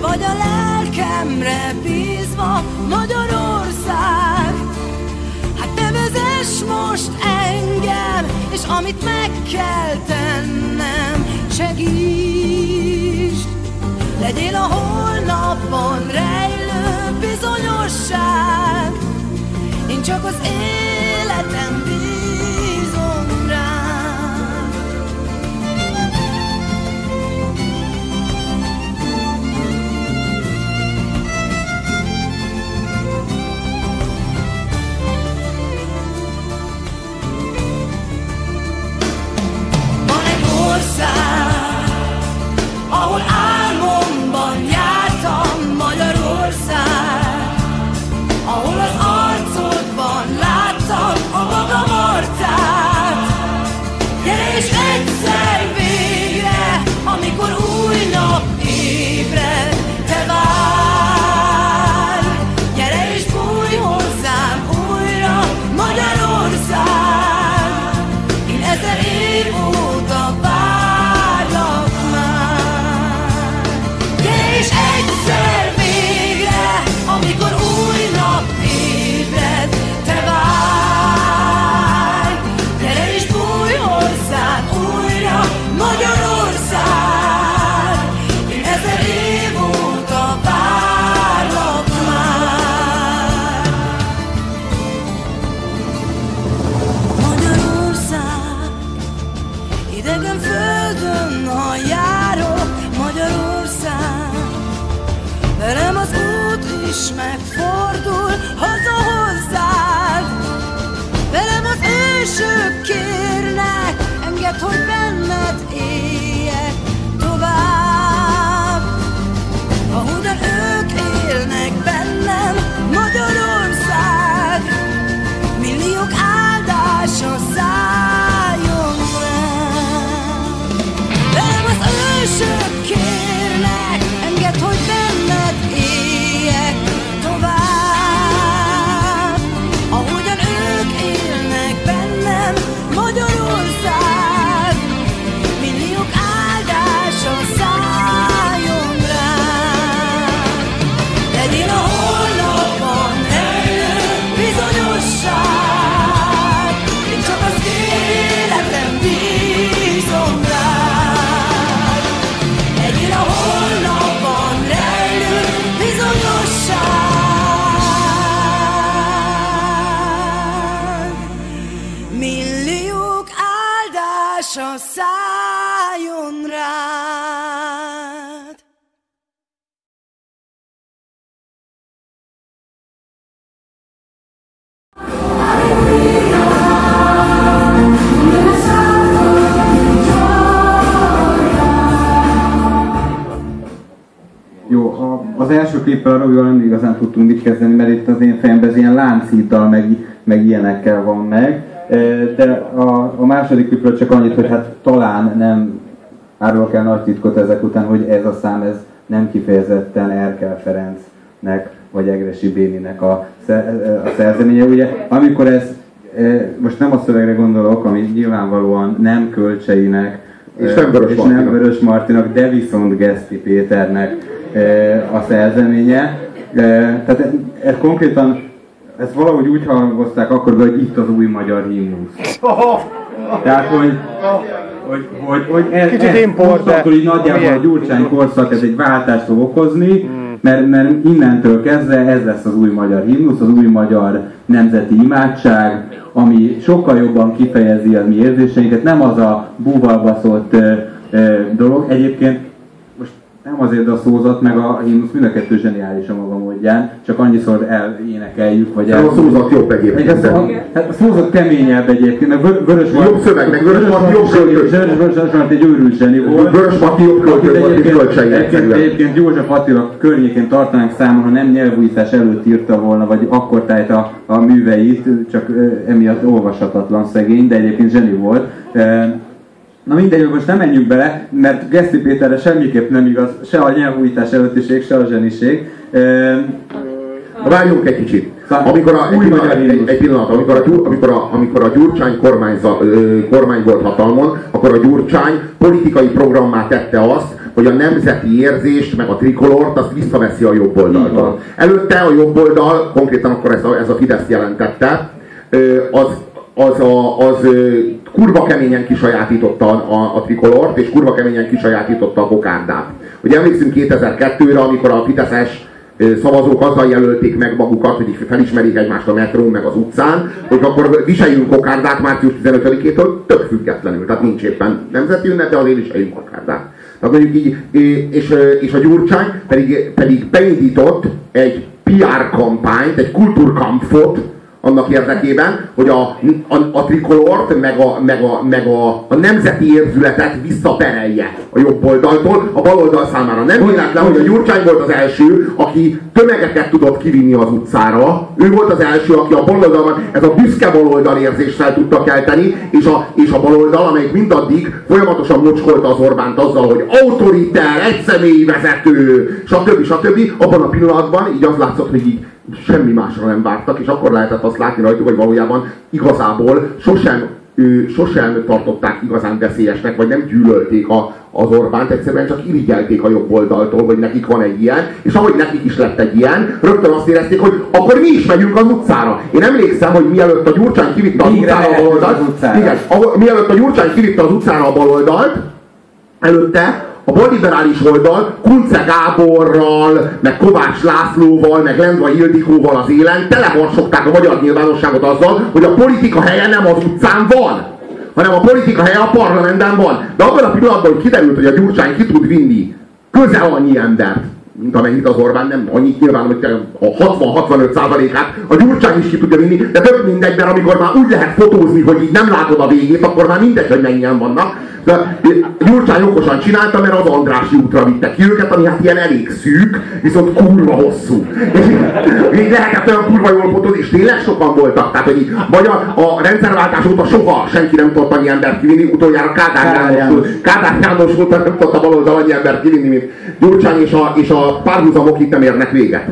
vagy a lelkemre bízva, Magyarország. Hát te vezess most engem, és amit meg kell tennem, segíts. Legyél a holnapban rejlő bizonyosság, én csak az életem bízom a, az első klippel Robival nem igazán tudtunk mit kezdeni, mert itt az én fejemben ez ilyen láncíddal, meg, meg ilyenekkel van meg. E, De a, a második klipről csak annyit, hogy hát talán nem árulok el nagy titkot ezek után, hogy ez a szám ez nem kifejezetten Erkel Ferencnek vagy Egresi Béninek a, sze- a szerzeménye. Ugye, amikor ez, e, most nem a szövegre gondolok, ami nyilvánvalóan nem Kölcseinek, És nem Vörös és Martinak. nem Vörös Martinak, de viszont Geszti Péternek e, a szerzeménye. Tehát ez, konkrétan, ezt valahogy úgy hangozták akkor, hogy itt az új magyar himnusz. Tehát, hogy, hogy, hogy, hogy ez, Kicsit ez import, de így nagyjából a? Gyurcsány korszak, ez egy váltást fog okozni, mert, mert innentől kezdve ez lesz az új magyar himnusz, az új magyar nemzeti imádság, ami sokkal jobban kifejezi a mi érzéseinket, nem az a búvalbaszott dolog. Egyébként nem azért a szózat, meg a himnusz mind a kettő zseniális a maga módján, csak annyiszor elénekeljük, vagy el... A szózat jobb egyébként. A, hát a szózat keményebb egyébként, meg vör, vörös Jobb szöveg, meg vörös Marti jobb költő. Vörös Marti egy őrült zseni volt. Vörös Marti jobb költő volt, mint egyébként, egyébként József Attila környékén tartanánk számon, ha nem nyelvújítás előtt írta volna, vagy akkor tájt a, a műveit, csak emiatt olvashatatlan szegény, de egyébként zseni volt. Na mindegy, most nem menjünk bele, mert Geszti Péterre semmiképp nem igaz, se a nyelvújítás előttiség, se a zseniség. Na várjunk egy kicsit. Szóval amikor a, egy, pillanat, egy, egy pillanat, amikor a, amikor a, amikor a Gyurcsány kormányza, kormány volt hatalmon, akkor a Gyurcsány politikai programmá tette azt, hogy a nemzeti érzést, meg a trikolort, azt visszaveszi a jobb oldaltól. Előtte a jobb oldal, konkrétan akkor ez a, ez a Fidesz jelentette, az az, a, az kurva keményen kisajátította a, a trikolort, és kurva keményen kisajátította a kokárdát. Ugye emlékszünk 2002-re, amikor a Fideszes szavazók azzal jelölték meg magukat, hogy felismerik egymást a metrón, meg az utcán, hogy akkor viseljünk kokárdát március 15-től tök függetlenül. Tehát nincs éppen nemzeti ünnep, de azért viseljünk kokárdát. Tehát mondjuk így, és, és a Gyurcsány pedig, pedig beindított egy PR kampányt, egy kultúrkampfot, annak érdekében, hogy a, a, a trikolort, meg, a, meg, a, meg a, a nemzeti érzületet visszaperelje a jobb oldaltól, a bal oldal számára. Nem véletlen, hogy a Gyurcsány volt az első, aki tömegeket tudott kivinni az utcára. Ő volt az első, aki a baloldalban, ez a büszke baloldal érzést fel tudta kelteni, és a, és a baloldal, amelyik mindaddig folyamatosan mocskolta az Orbánt azzal, hogy autoriter, egyszemélyi vezető, stb. stb. Abban a pillanatban így az látszott, hogy így semmi másra nem vártak, és akkor lehetett azt látni rajtuk, hogy valójában igazából sosem, ő, sosem tartották igazán veszélyesnek, vagy nem gyűlölték a, az Orbánt, egyszerűen csak irigyelték a jobb oldaltól, hogy nekik van egy ilyen, és ahogy nekik is lett egy ilyen, rögtön azt érezték, hogy akkor mi is megyünk az utcára. Én emlékszem, hogy mielőtt a Gyurcsány kivitte az utcára a baloldalt, igen, mielőtt a Gyurcsány kivitte az utcára a baloldalt, előtte a balliberális oldal Kunce Gáborral, meg Kovács Lászlóval, meg Lendva Ildikóval az élen teleharsogták a magyar nyilvánosságot azzal, hogy a politika helye nem az utcán van, hanem a politika helye a parlamentben van. De abban a pillanatban, hogy kiderült, hogy a Gyurcsány ki tud vinni közel annyi embert, mint amennyit az Orbán, nem annyit nyilván, hogy a 60-65 százalékát a Gyurcsány is ki tudja vinni, de több mindegy, mert amikor már úgy lehet fotózni, hogy így nem látod a végét, akkor már mindegy, hogy mennyien vannak. De Gyurcsány okosan csinálta, mert az Andrási útra vitte ki őket, ami hát ilyen elég szűk, viszont kurva hosszú. És így lehetett olyan kurva jól fotózni, és tényleg sokan voltak. Tehát, hogy vagy a, a rendszerváltás óta soha senki nem tudott annyi embert kivinni, utoljára Kádár János, Kádár János volt, nem tudta baloldal annyi embert kivinni, mint Gyurcsány, és a, és a párhuzamok itt nem érnek véget.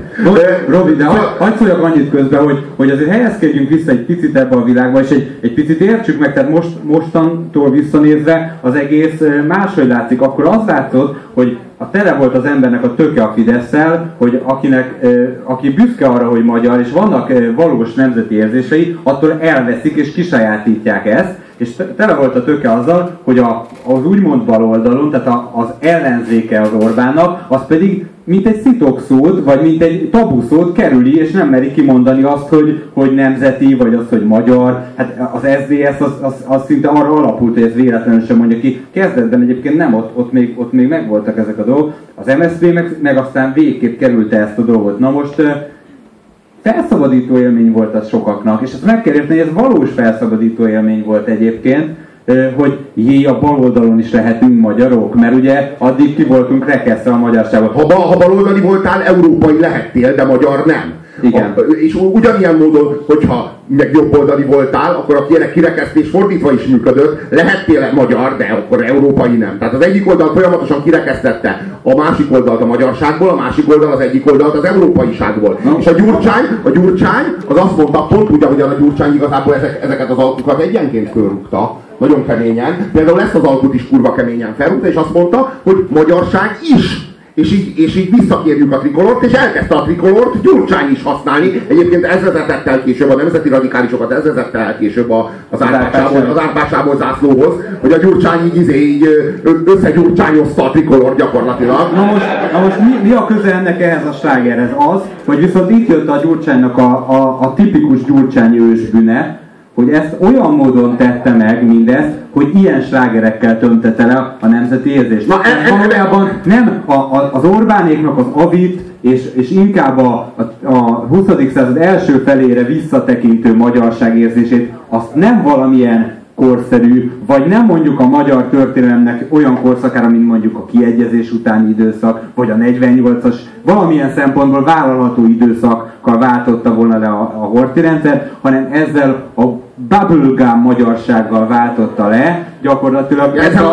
Robi, de hagyd szóljak annyit közben, hogy, hogy azért helyezkedjünk vissza egy picit ebbe a világba, és egy, egy picit értsük meg, tehát most, mostantól visszanézve az egész máshogy látszik. Akkor az látszott, hogy a tele volt az embernek a töke a fidesz hogy akinek, aki büszke arra, hogy magyar, és vannak valós nemzeti érzései, attól elveszik és kisajátítják ezt, és tele volt a töke azzal, hogy a, az úgymond baloldalon, tehát a, az ellenzéke az Orbánnak, az pedig mint egy szitokszót, vagy mint egy tabuszót kerüli, és nem meri kimondani azt, hogy, hogy nemzeti, vagy azt, hogy magyar. Hát az SZDSZ az, az, az szinte arra alapult, hogy ez véletlenül sem mondja ki. Kezdetben egyébként nem, ott, ott, még, ott még megvoltak ezek a dolgok. Az MSZP meg, meg aztán végképp kerülte ezt a dolgot. Na most felszabadító élmény volt az sokaknak, és ezt meg kell érteni, hogy ez valós felszabadító élmény volt egyébként, hogy jé, a baloldalon is lehetünk magyarok, mert ugye addig ki voltunk rekeszre a magyarságot. Ha, ba, ha baloldali voltál, európai lehettél, de magyar nem. Igen. A, és ugyanilyen módon, hogyha meg jobboldali voltál, akkor a kirekesztés fordítva is működött, lehettél magyar, de akkor európai nem. Tehát az egyik oldal folyamatosan kirekesztette a másik oldalt a magyarságból, a másik oldal az egyik oldalt az európaiságból. No. És a gyurcsány, a gyurcsány az azt mondta, pont úgy, ahogyan a gyurcsány igazából ezek, ezeket az alkukat egyenként fölrúgta, nagyon keményen. Például ezt az alkut is kurva keményen felrúgta, és azt mondta, hogy magyarság is és így, és így visszakérjük a trikolort, és elkezdte a trikolort Gyurcsány is használni. Egyébként ez vezetett el később, a nemzeti radikálisokat ez vezetett el később a, az árpásából az zászlóhoz, hogy a Gyurcsány így, izé, így összegyurcsányozta a trikolort gyakorlatilag. Na most, na most mi, mi a köze ennek ehhez a slágerhez? Az, hogy viszont itt jött a Gyurcsánynak a, a, a tipikus Gyurcsány ősbüne, hogy ezt olyan módon tette meg mindezt, hogy ilyen slágerekkel töntette le a nemzeti érzést. Na, e, e, valójában nem a, a, az Orbánéknak az avit, és, és inkább a, a, a 20. század első felére visszatekintő magyarság érzését, azt nem valamilyen korszerű, vagy nem mondjuk a magyar történelemnek olyan korszakára, mint mondjuk a kiegyezés utáni időszak, vagy a 48-as, valamilyen szempontból vállalható időszakkal váltotta volna le a, a horti rendszer, hanem ezzel a bubblegum magyarsággal váltotta le, gyakorlatilag. Ez a,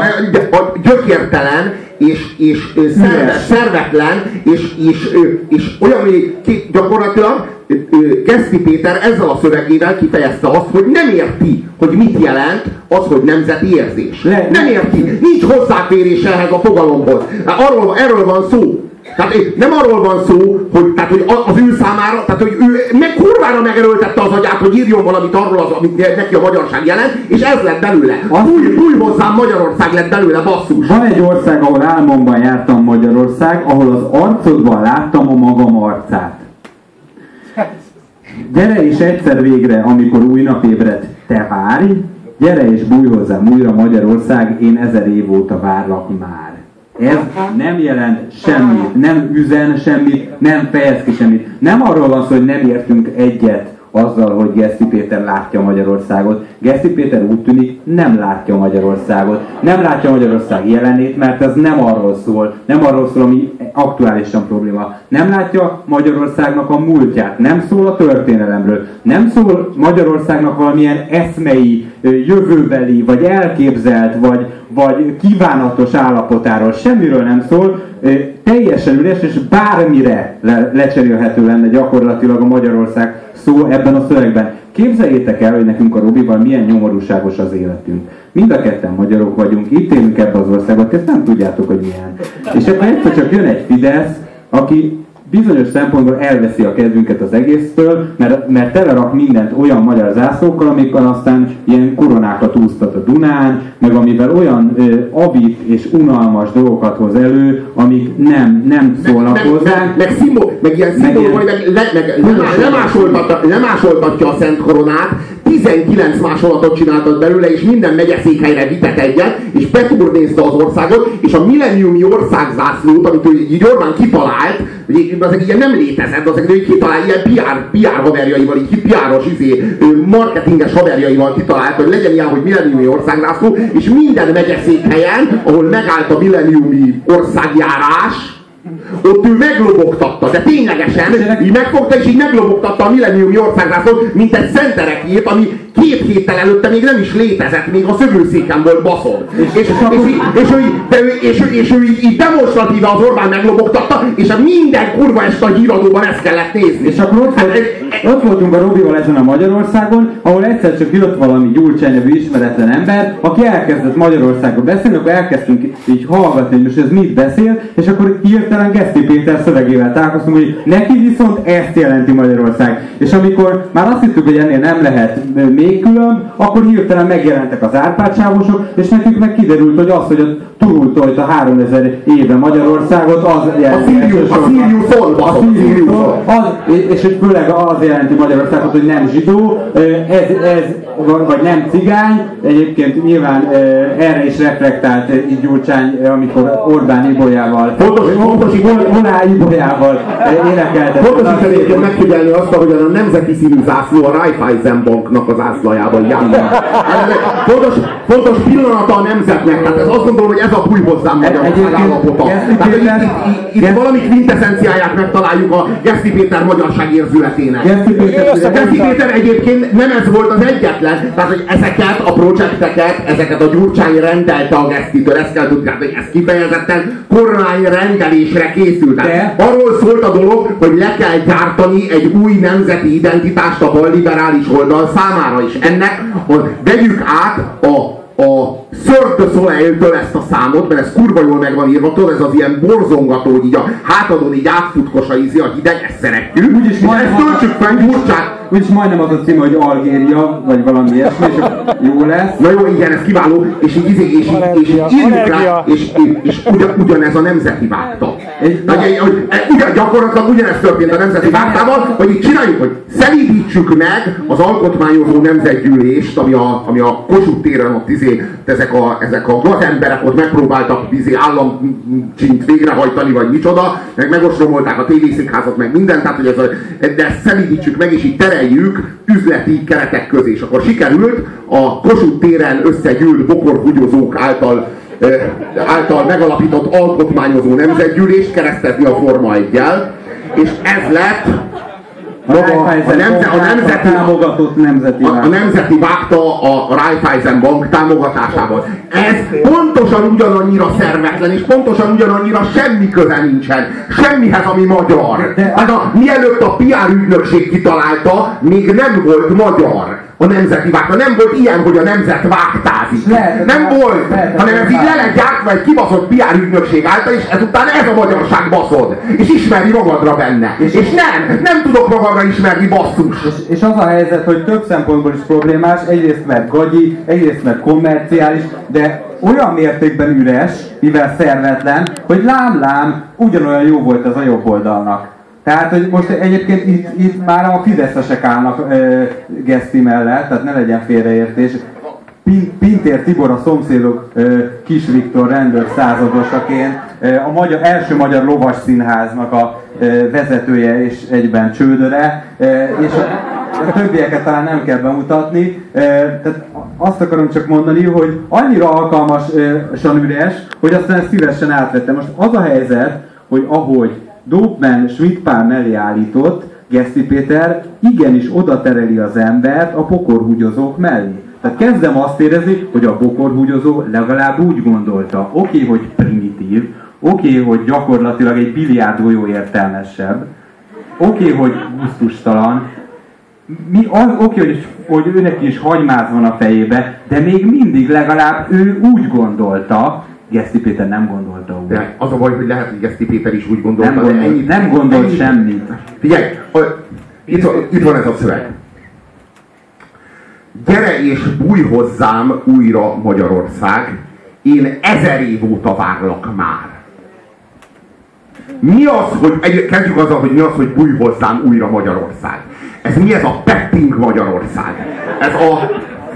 a, a gyökértelen és, és szervet, szervetlen, és, és, és olyan, hogy gyakorlatilag Geszti Péter ezzel a szövegével kifejezte azt, hogy nem érti, hogy mit jelent az, hogy nemzeti érzés. Le, nem érti. Nincs hozzáférés ehhez a fogalomhoz. Arról, erről van szó. Tehát nem arról van szó, hogy, tehát, hogy az ő számára, tehát hogy ő meg kurvára megerőltette az agyát, hogy írjon valamit arról, az, amit neki a magyarság jelent, és ez lett belőle. Új, új hozzám Magyarország lett belőle, basszus. Van egy ország, ahol álmomban jártam Magyarország, ahol az arcodban láttam a magam arcát. Gyere és egyszer végre, amikor új nap ébred, te várj, gyere és bújj hozzám újra Magyarország, én ezer év óta várlak már. Ez nem jelent semmit, nem üzen semmit, nem fejez ki semmit. Nem arról van szó, hogy nem értünk egyet azzal, hogy Geszti Péter látja Magyarországot. Geszti Péter úgy tűnik nem látja Magyarországot. Nem látja Magyarország jelenét, mert ez nem arról szól, nem arról szól, ami aktuálisan probléma. Nem látja Magyarországnak a múltját, nem szól a történelemről, nem szól Magyarországnak valamilyen eszmei, jövőbeli, vagy elképzelt, vagy, vagy kívánatos állapotáról. Semmiről nem szól, teljesen üres, és bármire le, lecserélhető lenne gyakorlatilag a Magyarország szó ebben a szövegben. Képzeljétek el, hogy nekünk a Robival milyen nyomorúságos az életünk. Mind a ketten magyarok vagyunk, itt élünk ebbe az országot, ezt nem tudjátok, hogy milyen. És akkor egyszer csak jön egy Fidesz, aki bizonyos szempontból elveszi a kedvünket az egésztől, mert, mert telerak mindent olyan magyar zászlókkal, amikkel aztán ilyen koronákat úsztat a Dunán, meg amivel olyan ö, abit és unalmas dolgokat hoz elő, amik nem, nem szólnak meg, hozzá. Meg, meg, meg, meg ilyen szimbólum, meg, meg, le, meg lemásoltatja, lemásoltatja a Szent Koronát, 19 másolatot csináltat belőle, és minden megyeszékhelyre vitett egyet, és beturnézte az országot, és a milleniumi országzászlót, amit ő így Orbán kitalált, hogy az ilyen nem létezett, az hogy kitalált ilyen PR, PR haverjaival, így PR-os, izé, marketinges haverjaival kitalált, hogy legyen ilyen, hogy milleniumi országzászló, és minden megyeszékhelyen, ahol megállt a milleniumi országjárás, ott ő meglobogtatta, de ténylegesen így megfogta és így meglobogtatta a milleniumi országzászlót, mint egy szenterekét, ami két héttel előtte még nem is létezett, még a szögőszéken volt baszon. És, és, és, és, és, ő, de ő, és, ő, és ő így, demonstratíve az Orbán meglobogtatta, és a minden kurva ezt a híradóban ezt kellett nézni. És akkor ott, hát, volt, ott voltunk a Robival ezen a Magyarországon, ahol egyszer csak jött valami Gyurcsány nevű ismeretlen ember, aki elkezdett Magyarországról beszélni, akkor elkezdtünk így hallgatni, hogy most ez mit beszél, és akkor hirtelen Geszti Péter szövegével találkoztunk, hogy neki viszont ezt jelenti Magyarország. És amikor már azt hittük, hogy ennél nem lehet még külön, akkor hirtelen megjelentek az árpácsávosok, és nekünk meg kiderült, hogy az, hogy a turultolt a 3000 éve Magyarországot, az jelenti. A Sirius, a Sirius a Sirius az, és főleg az jelenti Magyarországot, hogy nem zsidó, ez, ez vagy nem cigány, egyébként nyilván erre is reflektált Gyurcsány, amikor Orbán Ibolyával, fontos, fontos, Olá Ibolyával énekelte. Fontos itt egyébként megfigyelni azt, hogy a nemzeti színű zászló a Raiffeisen Banknak az zászlajában jár. Fontos, fontos pillanata a nemzetnek, tehát ez azt gondolom, hogy ez a búj hozzám Magyarország állapota. Tehát, itt, valami kvintessenciáját megtaláljuk a Geszti Péter magyarság érzületének. Geszti Péter egyébként nem ez volt az egyetlen, tehát hogy ezeket a projekteket, ezeket a Gyurcsány rendelte a Gesztitől, ezt kell tudni, hogy ez kifejezetten kormány rendelésre készült. Tehát arról szólt a dolog, hogy le kell gyártani egy új nemzeti identitást a balliberális oldal számára is. Ennek, hogy vegyük át a a Cirque Soleil-től ezt a számot, mert ez kurva jól meg van írva, tudod, ez az ilyen borzongató, hogy így a hátadon így átfutkosa ízi a hideg, ezt szeretjük. Úgyis majdnem ezt töltsük fel gyurcsán. Úgyis majdnem az a cím, hogy Algéria, vagy valami ilyesmi, és jó lesz. Na jó, igen, ez kiváló, és így, így, és így, és így írjuk rá, és, és, ugyan, ugyanez a nemzeti vágta. Ugyan, gyakorlatilag ugyanezt történt a nemzeti vágtával, hogy így csináljuk, hogy szelídítsük meg az alkotmányozó nemzetgyűlést, ami a, ami a Kossuth téren ott izé, ezek a, ezek a gazemberek ott megpróbáltak izé államcsint végrehajtani, vagy micsoda, meg megostromolták a tévészékházat, meg mindent, tehát hogy ez a, de ezt szelídítsük meg, és így tereljük üzleti keretek közé. És akkor sikerült a Kossuth téren összegyűlt bokorhúgyozók által által megalapított alkotmányozó nemzetgyűlést keresztezni a Forma 1 és ez lett maga a, nemze, a nemzeti támogatott nemzeti a, a nemzeti vágta a Raiffeisen Bank támogatásával. Ez pontosan ugyanannyira szervetlen, és pontosan ugyanannyira semmi köze nincsen. Semmihez, ami magyar. Hát a, mielőtt a PR ügynökség kitalálta, még nem volt magyar a nemzeti vágta. Nem volt ilyen, hogy a nemzet vágtázik. Lehet, nem lehet, volt, lehet, hanem ez így le lett gyártva egy kibaszott PR ügynökség által, és ezután ez a magyarság baszod. És ismeri magadra benne. És, és nem, nem tudok magamra ismerni basszus. És, és az a helyzet, hogy több szempontból is problémás, egyrészt mert gagyi, egyrészt mert kommerciális, de olyan mértékben üres, mivel szervetlen, hogy lám-lám ugyanolyan jó volt ez a jobb oldalnak. Tehát, hogy most egyébként itt, itt már a fideszesek állnak ö, Geszti mellett, tehát ne legyen félreértés. Pin- Pintér Tibor a szomszédok Kis Viktor rendőr századosaként, a magyar, első magyar lovas színháznak a vezetője és egyben csődöre, és a, többieket talán nem kell bemutatni. Tehát azt akarom csak mondani, hogy annyira alkalmasan üres, hogy aztán szívesen átvettem. Most az a helyzet, hogy ahogy Dopman Schmidt pár mellé állított, Geszti Péter igenis oda tereli az embert a pokorhúgyozók mellé. Tehát kezdem azt érezni, hogy a pokorhúgyozó legalább úgy gondolta, oké, okay, hogy primitív, oké, okay, hogy gyakorlatilag egy biliárdgolyó értelmesebb, oké, okay, hogy gusztustalan, mi az, oké, hogy, hogy őnek is hagymáz van a fejébe, de még mindig legalább ő úgy gondolta, Geszti Péter nem gondolta úgy. De az a baj, hogy lehet, hogy Geszti Péter is úgy gondolta, Nem gondolt, ennyit, nem gondolt ennyit- semmit. Figyelj, a- itt, van- itt van ez a szöveg. Gyere és bújj hozzám újra Magyarország, én ezer év óta várlak már. Mi az, hogy egy, kezdjük azzal, hogy mi az, hogy bújj hozzám újra Magyarország. Ez mi ez a petting Magyarország? Ez a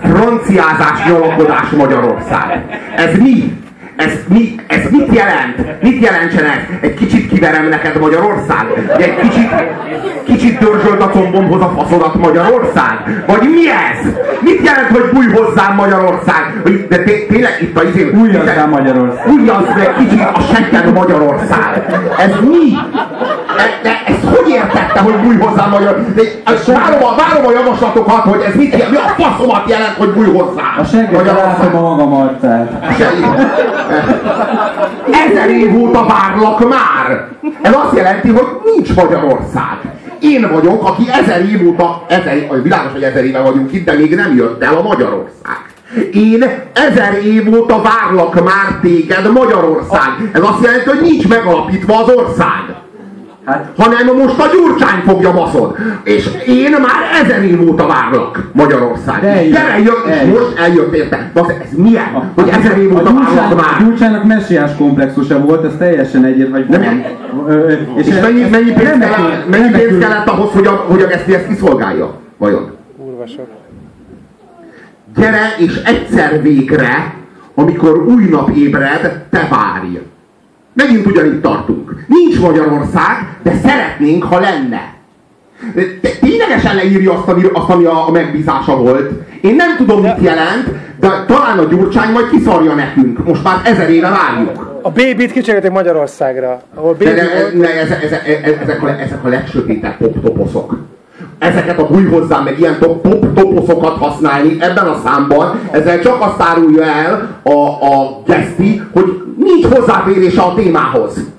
franciázás, nyalakodás Magyarország. Ez mi? Ez, mi, ez mit jelent? Mit jelentsen ez? Egy kicsit kiverem neked Magyarország? Egy kicsit, kicsit dörzsölt a combomhoz a faszodat Magyarország? Vagy mi ez? Mit jelent, hogy bújj hozzám Magyarország? De té- tényleg itt a izé... Újjazzál Magyarország. Újjazd meg kicsit a segged Magyarország. Ez mi? De, ezt hogy értette, hogy bújj hozzám Magyar? De, várom, a, várom a javaslatokat, hogy ez mit mi a faszomat jelent, hogy bújj hozzám A segget látom a magam arcát. Ezer év óta várlak már! Ez azt jelenti, hogy nincs Magyarország. Én vagyok, aki ezer év óta, ezer, világos, hogy ezer éve vagyunk itt, de még nem jött el a Magyarország. Én ezer év óta várlak már téged Magyarország. Ez azt jelenti, hogy nincs megalapítva az ország. Hát Hanem most a Gyurcsány fogja baszod. És én már ezer év óta várlak Magyarország. De eljött, Gyere, jön, és eljött. most eljött érte. De az- ez milyen? Hogy ezer év a óta várlak a már. Gyurcsánynak messiás komplexusa volt, ez teljesen egyet vagy Nem. Ö, És ez- mennyi, mennyi, pénz, remekül- kellett, mennyi pénz kellett ahhoz, hogy a, hogy a Geszti ezt kiszolgálja? Vajon? Kurva sok. Gyere, és egyszer végre, amikor új nap ébred, te várj. Megint ugyanitt tartunk. Nincs Magyarország, de szeretnénk, ha lenne. Te- Ténylegesen leírja azt, ami, azt, ami a, a megbízása volt. Én nem tudom, mit jelent, de talán a Gyurcsány majd kiszarja nekünk. Most már ezer éve várjuk. A Baby-t kicserélték Magyarországra, ahol Baby De, de, de ezek, ezek, ezek, a, ezek a legsötétebb pop-toposzok. Ezeket a búj hozzám, meg ilyen top- pop-toposzokat használni ebben a számban, ezzel csak azt árulja el a, a Geszti, hogy nincs hozzáférése a témához.